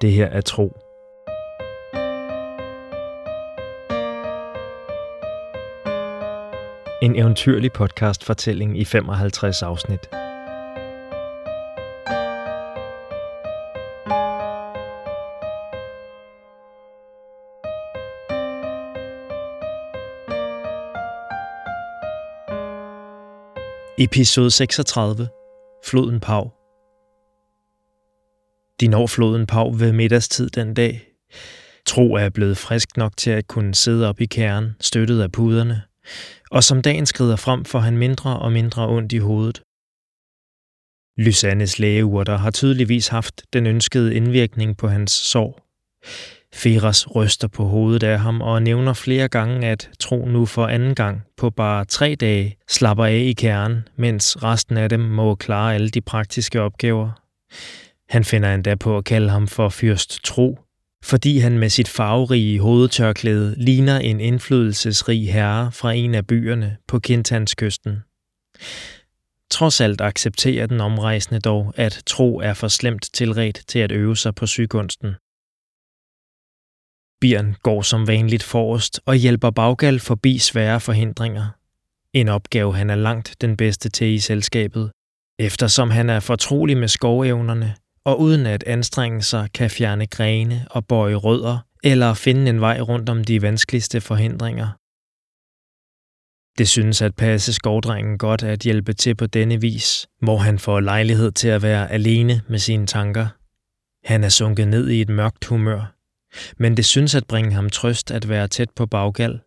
Det her er tro. En eventyrlig podcast-fortælling i 55 afsnit. Episode 36. Floden Pau. De når floden Pav ved middagstid den dag. Tro er blevet frisk nok til at kunne sidde op i kernen, støttet af puderne, og som dagen skrider frem, får han mindre og mindre ondt i hovedet. Lysannes lægeurter har tydeligvis haft den ønskede indvirkning på hans sår. Feras ryster på hovedet af ham og nævner flere gange, at Tro nu for anden gang på bare tre dage slapper af i kernen, mens resten af dem må klare alle de praktiske opgaver. Han finder endda på at kalde ham for Fyrst Tro, fordi han med sit farverige hovedtørklæde ligner en indflydelsesrig herre fra en af byerne på Kintanskysten. Trods alt accepterer den omrejsende dog, at Tro er for slemt tilret til at øve sig på sygekunsten. Bjørn går som vanligt forrest og hjælper Baggal forbi svære forhindringer. En opgave, han er langt den bedste til i selskabet, eftersom han er fortrolig med skovevnerne og uden at anstrenge sig kan fjerne grene og bøje rødder eller finde en vej rundt om de vanskeligste forhindringer. Det synes at passe skovdrengen godt at hjælpe til på denne vis, hvor han får lejlighed til at være alene med sine tanker. Han er sunket ned i et mørkt humør, men det synes at bringe ham trøst at være tæt på baggal.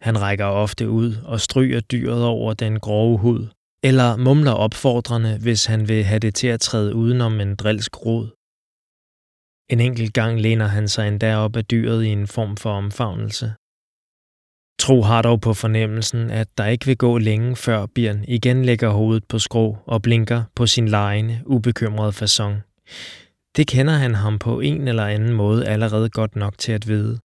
Han rækker ofte ud og stryger dyret over den grove hud, eller mumler opfordrende, hvis han vil have det til at træde udenom en drilsk rod. En enkelt gang læner han sig endda op af dyret i en form for omfavnelse. Tro har dog på fornemmelsen, at der ikke vil gå længe, før Bjørn igen lægger hovedet på skrå og blinker på sin lejende, ubekymrede façon. Det kender han ham på en eller anden måde allerede godt nok til at vide.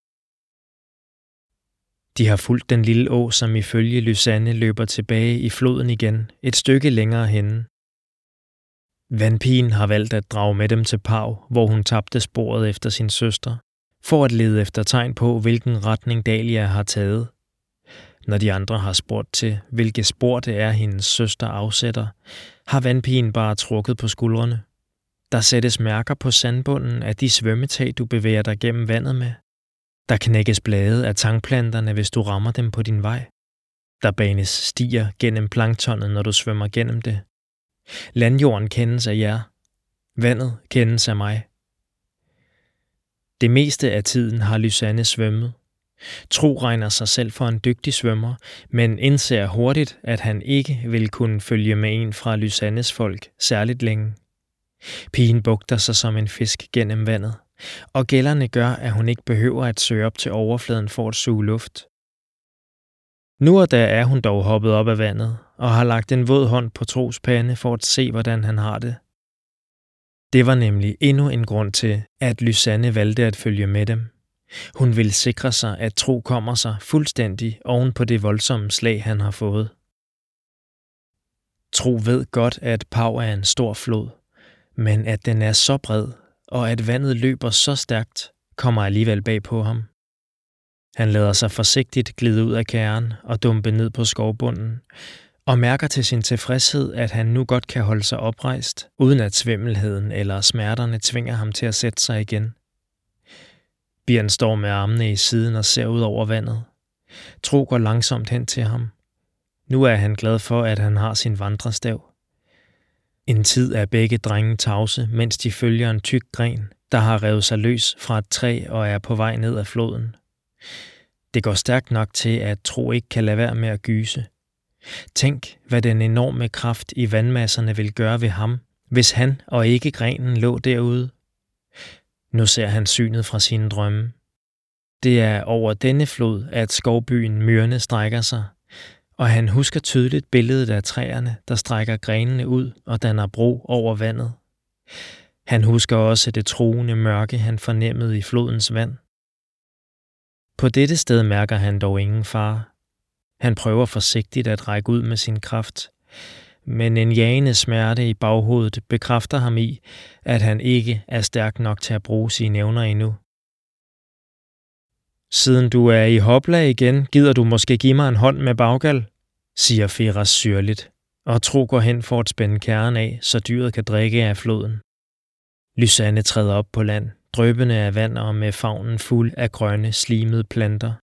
De har fulgt den lille å, som ifølge Lysanne løber tilbage i floden igen, et stykke længere henne. Vandpigen har valgt at drage med dem til Pav, hvor hun tabte sporet efter sin søster, for at lede efter tegn på, hvilken retning Dalia har taget. Når de andre har spurgt til, hvilke spor det er, hendes søster afsætter, har vandpigen bare trukket på skuldrene. Der sættes mærker på sandbunden af de svømmetag, du bevæger dig gennem vandet med. Der knækkes blade af tangplanterne, hvis du rammer dem på din vej. Der banes stier gennem planktonet, når du svømmer gennem det. Landjorden kendes af jer. Vandet kendes af mig. Det meste af tiden har Lysanne svømmet. Tro regner sig selv for en dygtig svømmer, men indser hurtigt, at han ikke vil kunne følge med en fra Lysannes folk særligt længe. Pigen bugter sig som en fisk gennem vandet og gælderne gør, at hun ikke behøver at søge op til overfladen for at suge luft. Nu og da er hun dog hoppet op af vandet og har lagt en våd hånd på Tros pande for at se, hvordan han har det. Det var nemlig endnu en grund til, at Lysanne valgte at følge med dem. Hun vil sikre sig, at Tro kommer sig fuldstændig oven på det voldsomme slag, han har fået. Tro ved godt, at Pau er en stor flod, men at den er så bred, og at vandet løber så stærkt, kommer alligevel bag på ham. Han lader sig forsigtigt glide ud af kæren og dumpe ned på skovbunden, og mærker til sin tilfredshed, at han nu godt kan holde sig oprejst, uden at svimmelheden eller smerterne tvinger ham til at sætte sig igen. Bjørn står med armene i siden og ser ud over vandet. Tro går langsomt hen til ham. Nu er han glad for, at han har sin vandrestav. En tid er begge drenge tavse, mens de følger en tyk gren, der har revet sig løs fra et træ og er på vej ned ad floden. Det går stærkt nok til, at Tro ikke kan lade være med at gyse. Tænk, hvad den enorme kraft i vandmasserne vil gøre ved ham, hvis han og ikke grenen lå derude. Nu ser han synet fra sine drømme. Det er over denne flod, at skovbyen Myrne strækker sig, og han husker tydeligt billedet af træerne, der strækker grenene ud og danner bro over vandet. Han husker også det truende mørke, han fornemmede i flodens vand. På dette sted mærker han dog ingen far. Han prøver forsigtigt at række ud med sin kraft. men en jagende smerte i baghovedet bekræfter ham i, at han ikke er stærk nok til at bruge sine evner endnu. Siden du er i hopla igen, gider du måske give mig en hånd med baggal, siger Feras syrligt, og Tro går hen for at spænde kæren af, så dyret kan drikke af floden. Lysanne træder op på land, drøbende af vand og med favnen fuld af grønne, slimede planter.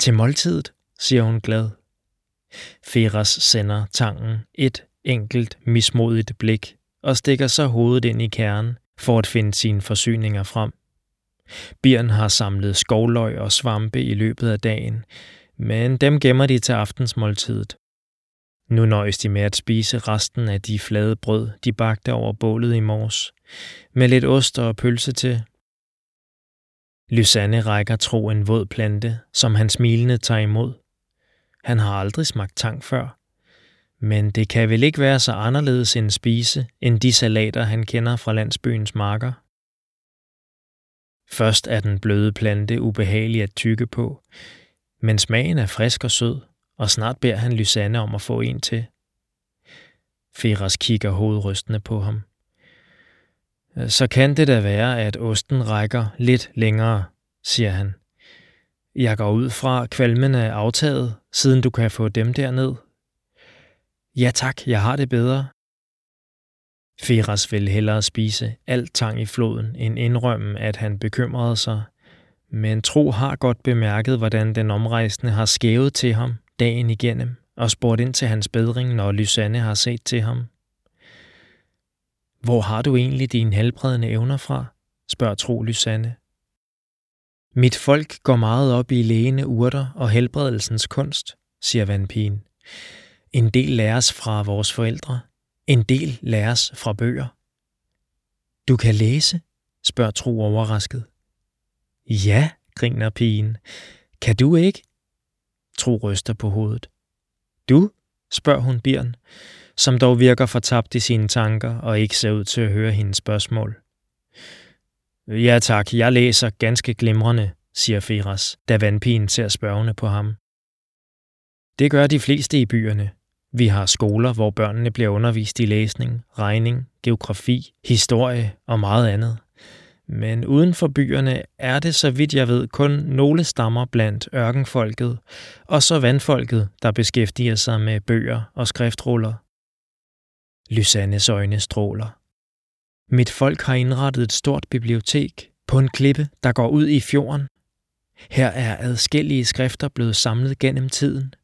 Til måltidet, siger hun glad. Feras sender tangen et enkelt, mismodigt blik og stikker så hovedet ind i kernen for at finde sine forsyninger frem. Birn har samlet skovløg og svampe i løbet af dagen, men dem gemmer de til aftensmåltidet. Nu nøjes de med at spise resten af de flade brød, de bagte over bålet i mors, med lidt ost og pølse til. Lysanne rækker Tro en våd plante, som han smilende tager imod. Han har aldrig smagt tang før, men det kan vel ikke være så anderledes en spise end de salater, han kender fra landsbyens marker. Først er den bløde plante ubehagelig at tykke på, men smagen er frisk og sød, og snart beder han Lysanne om at få en til. Feras kigger hovedrystende på ham. Så kan det da være, at osten rækker lidt længere, siger han. Jeg går ud fra, kvalmen er aftaget, siden du kan få dem derned. Ja tak, jeg har det bedre. Feras vil hellere spise alt tang i floden, end indrømme, at han bekymrede sig. Men Tro har godt bemærket, hvordan den omrejsende har skævet til ham dagen igennem og spurgt ind til hans bedring, når Lysanne har set til ham. Hvor har du egentlig dine helbredende evner fra? spørger Tro Lysanne. Mit folk går meget op i lægende urter og helbredelsens kunst, siger vandpigen. En del læres fra vores forældre, en del læres fra bøger. Du kan læse, spørger Tro overrasket. Ja, griner pigen. Kan du ikke? Tro ryster på hovedet. Du? spørger hun Bjørn, som dog virker fortabt i sine tanker og ikke ser ud til at høre hendes spørgsmål. Ja tak, jeg læser ganske glimrende, siger Feras, da vandpigen ser spørgende på ham. Det gør de fleste i byerne. Vi har skoler, hvor børnene bliver undervist i læsning, regning, geografi, historie og meget andet. Men uden for byerne er det, så vidt jeg ved, kun nogle stammer blandt ørkenfolket, og så vandfolket, der beskæftiger sig med bøger og skriftruller. Lysannes øjne stråler. Mit folk har indrettet et stort bibliotek på en klippe, der går ud i fjorden. Her er adskillige skrifter blevet samlet gennem tiden.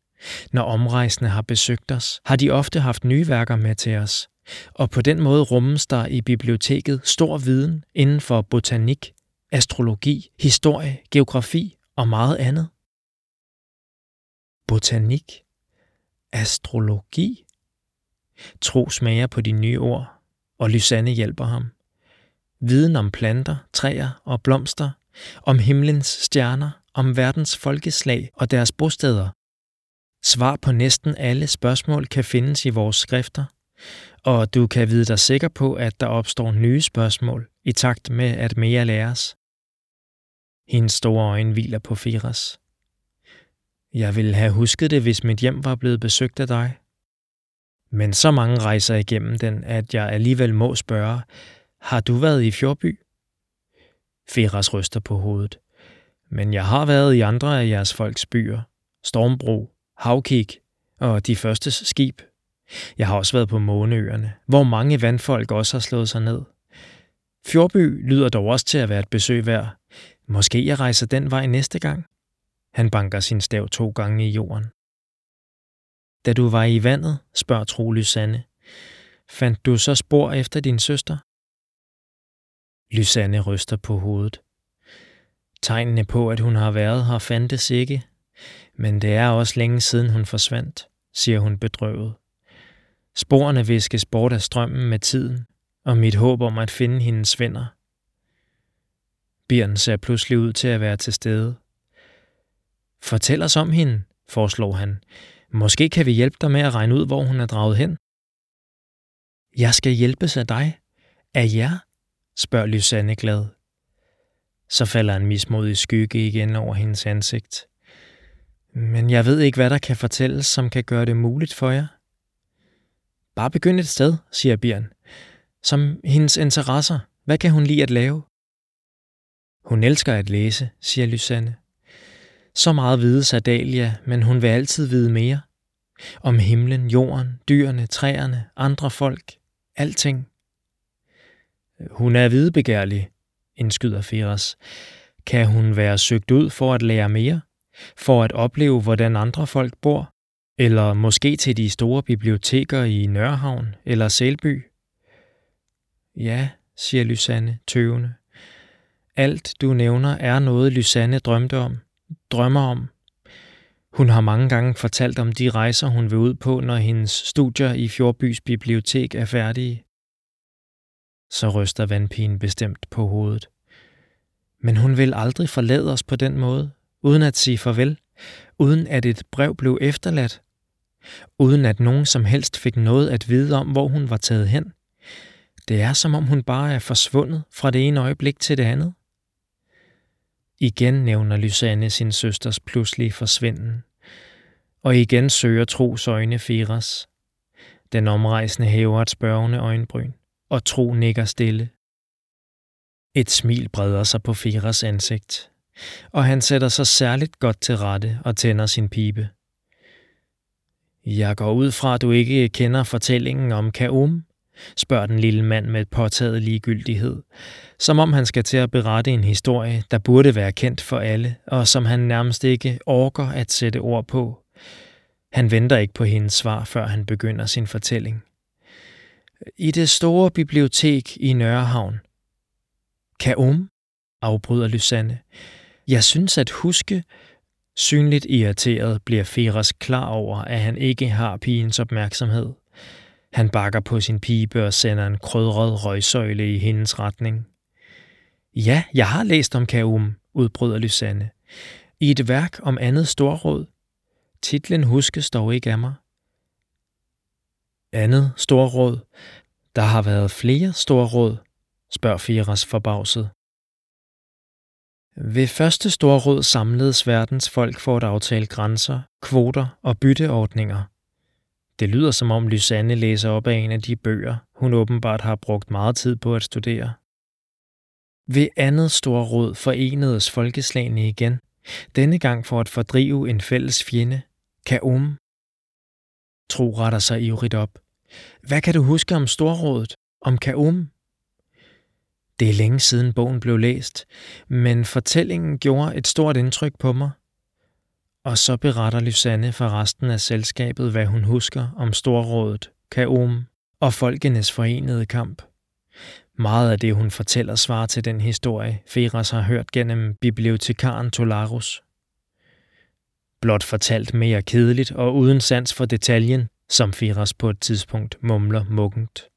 Når omrejsende har besøgt os, har de ofte haft nye værker med til os, og på den måde rummes der i biblioteket stor viden inden for botanik, astrologi, historie, geografi og meget andet. Botanik? Astrologi? Tro smager på de nye ord, og Lysanne hjælper ham. Viden om planter, træer og blomster, om himlens stjerner, om verdens folkeslag og deres bosteder. Svar på næsten alle spørgsmål kan findes i vores skrifter – og du kan vide dig sikker på, at der opstår nye spørgsmål i takt med, at mere læres. Hendes store øjne hviler på Firas. Jeg ville have husket det, hvis mit hjem var blevet besøgt af dig. Men så mange rejser igennem den, at jeg alligevel må spørge, har du været i Fjordby? Firas ryster på hovedet. Men jeg har været i andre af jeres folks byer. Stormbro, Havkik og de første skib jeg har også været på Måneøerne, hvor mange vandfolk også har slået sig ned. Fjordby lyder dog også til at være et besøg værd. Måske jeg rejser den vej næste gang. Han banker sin stav to gange i jorden. Da du var i vandet, spørger Trolig Sande, fandt du så spor efter din søster? Lysanne ryster på hovedet. Tegnene på, at hun har været her, fandtes ikke, men det er også længe siden hun forsvandt, siger hun bedrøvet. Sporene viskes bort af strømmen med tiden, og mit håb om at finde hendes venner. Bjørn ser pludselig ud til at være til stede. Fortæl os om hende, foreslår han. Måske kan vi hjælpe dig med at regne ud, hvor hun er draget hen. Jeg skal hjælpes af dig. Af jer? spørger Lysanne glad. Så falder en mismodig skygge igen over hendes ansigt. Men jeg ved ikke, hvad der kan fortælles, som kan gøre det muligt for jer. Bare begynd et sted, siger Bjørn. Som hendes interesser. Hvad kan hun lide at lave? Hun elsker at læse, siger Lysanne. Så meget vides af men hun vil altid vide mere. Om himlen, jorden, dyrene, træerne, andre folk, alting. Hun er videbegærlig, indskyder Feras. Kan hun være søgt ud for at lære mere? For at opleve, hvordan andre folk bor? Eller måske til de store biblioteker i Nørhavn eller Selby? Ja, siger Lysanne tøvende. Alt, du nævner, er noget, Lysanne drømte om, drømmer om. Hun har mange gange fortalt om de rejser, hun vil ud på, når hendes studier i Fjordbys bibliotek er færdige. Så ryster vandpigen bestemt på hovedet. Men hun vil aldrig forlade os på den måde, uden at sige farvel, uden at et brev blev efterladt, uden at nogen som helst fik noget at vide om, hvor hun var taget hen. Det er som om hun bare er forsvundet fra det ene øjeblik til det andet. Igen nævner Lysanne sin søsters pludselige forsvinden, og igen søger Tros øjne Firas. Den omrejsende hæver et spørgende øjenbryn, og Tro nikker stille. Et smil breder sig på Firas ansigt, og han sætter sig særligt godt til rette og tænder sin pibe. Jeg går ud fra, at du ikke kender fortællingen om Kaum, spørger den lille mand med et påtaget ligegyldighed, som om han skal til at berette en historie, der burde være kendt for alle, og som han nærmest ikke orker at sætte ord på. Han venter ikke på hendes svar, før han begynder sin fortælling. I det store bibliotek i Nørrehavn. Kaum, afbryder Lysanne. Jeg synes at huske, synligt irriteret bliver Feras klar over, at han ikke har pigens opmærksomhed. Han bakker på sin pibe og sender en krødret røgsøjle i hendes retning. Ja, jeg har læst om Kaum, udbryder Lysanne. I et værk om andet storråd. Titlen huskes dog ikke af mig. Andet storråd. Der har været flere storråd, spørger Firas forbavset. Ved første storråd samledes verdens folk for at aftale grænser, kvoter og bytteordninger. Det lyder som om Lysanne læser op af en af de bøger, hun åbenbart har brugt meget tid på at studere. Ved andet storråd forenedes folkeslagene igen, denne gang for at fordrive en fælles fjende, Kaum. Tro retter sig ivrigt op. Hvad kan du huske om storrådet? Om Kaum? Det er længe siden bogen blev læst, men fortællingen gjorde et stort indtryk på mig. Og så beretter Lysanne for resten af selskabet, hvad hun husker om storrådet, Kaom og folkenes forenede kamp. Meget af det, hun fortæller, svarer til den historie, Feras har hørt gennem bibliotekaren Tolarus. Blot fortalt mere kedeligt og uden sans for detaljen, som Feras på et tidspunkt mumler muggent.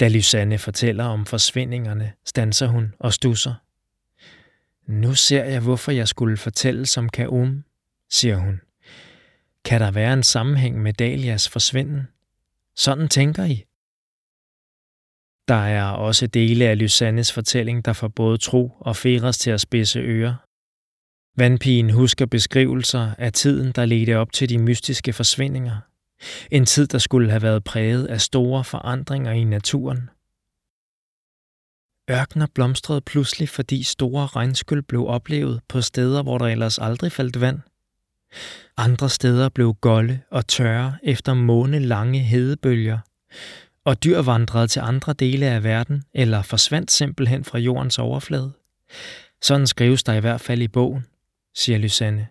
Da Lysanne fortæller om forsvindingerne, stanser hun og stusser. Nu ser jeg, hvorfor jeg skulle fortælle som Kaum, siger hun. Kan der være en sammenhæng med Dalias forsvinden? Sådan tænker I. Der er også dele af Lysannes fortælling, der får både tro og Feras til at spidse ører. Vandpigen husker beskrivelser af tiden, der ledte op til de mystiske forsvindinger. En tid, der skulle have været præget af store forandringer i naturen. Ørkner blomstrede pludselig, fordi store regnskyld blev oplevet på steder, hvor der ellers aldrig faldt vand. Andre steder blev golde og tørre efter måne lange hedebølger, og dyr vandrede til andre dele af verden eller forsvandt simpelthen fra jordens overflade. Sådan skrives der i hvert fald i bogen, siger Lysanne.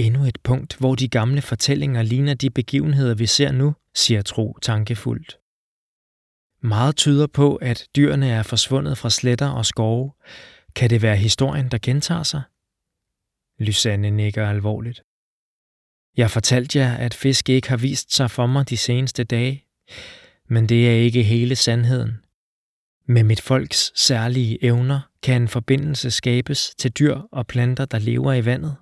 Endnu et punkt, hvor de gamle fortællinger ligner de begivenheder, vi ser nu, siger Tro tankefuldt. Meget tyder på, at dyrene er forsvundet fra sletter og skove. Kan det være historien, der gentager sig? Lysanne nikker alvorligt. Jeg fortalte jer, at fisk ikke har vist sig for mig de seneste dage, men det er ikke hele sandheden. Med mit folks særlige evner kan en forbindelse skabes til dyr og planter, der lever i vandet.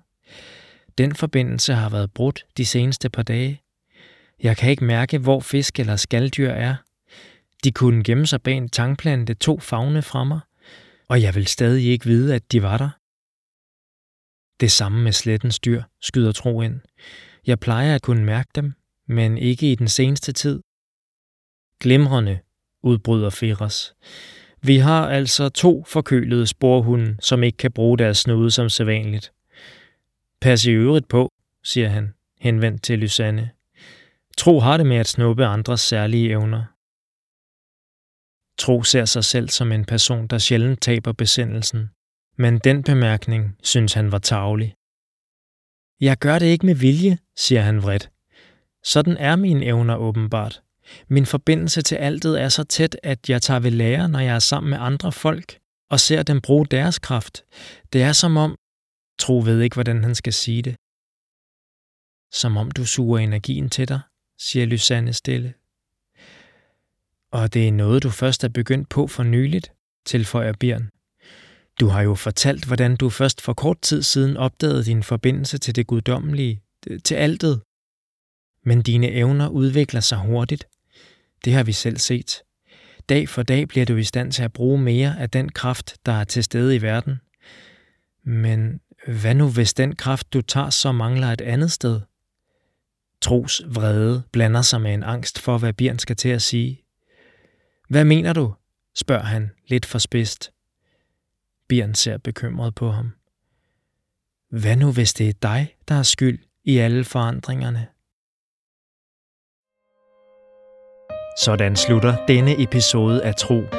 Den forbindelse har været brudt de seneste par dage. Jeg kan ikke mærke, hvor fisk eller skalddyr er. De kunne gemme sig bag en tangplante to fagne fra mig, og jeg vil stadig ikke vide, at de var der. Det samme med slettens dyr, skyder Tro ind. Jeg plejer at kunne mærke dem, men ikke i den seneste tid. Glimrende, udbryder Feras. Vi har altså to forkølede sporhunde, som ikke kan bruge deres snude som sædvanligt. Pas i øvrigt på, siger han, henvendt til Lysanne. Tro har det med at snuppe andres særlige evner. Tro ser sig selv som en person, der sjældent taber besindelsen, men den bemærkning synes han var tavlig. Jeg gør det ikke med vilje, siger han vredt. Sådan er mine evner åbenbart. Min forbindelse til altet er så tæt, at jeg tager ved lære, når jeg er sammen med andre folk, og ser dem bruge deres kraft. Det er som om, Tro ved ikke, hvordan han skal sige det. Som om du suger energien til dig, siger Lysanne stille. Og det er noget, du først er begyndt på for nyligt, tilføjer Bjørn. Du har jo fortalt, hvordan du først for kort tid siden opdagede din forbindelse til det guddommelige, til altet. Men dine evner udvikler sig hurtigt. Det har vi selv set. Dag for dag bliver du i stand til at bruge mere af den kraft, der er til stede i verden. Men hvad nu hvis den kraft, du tager, så mangler et andet sted? Tros vrede blander sig med en angst for, hvad Bjørn skal til at sige. Hvad mener du? spørger han lidt for spidst. Bjørn ser bekymret på ham. Hvad nu, hvis det er dig, der er skyld i alle forandringerne? Sådan slutter denne episode af Tro.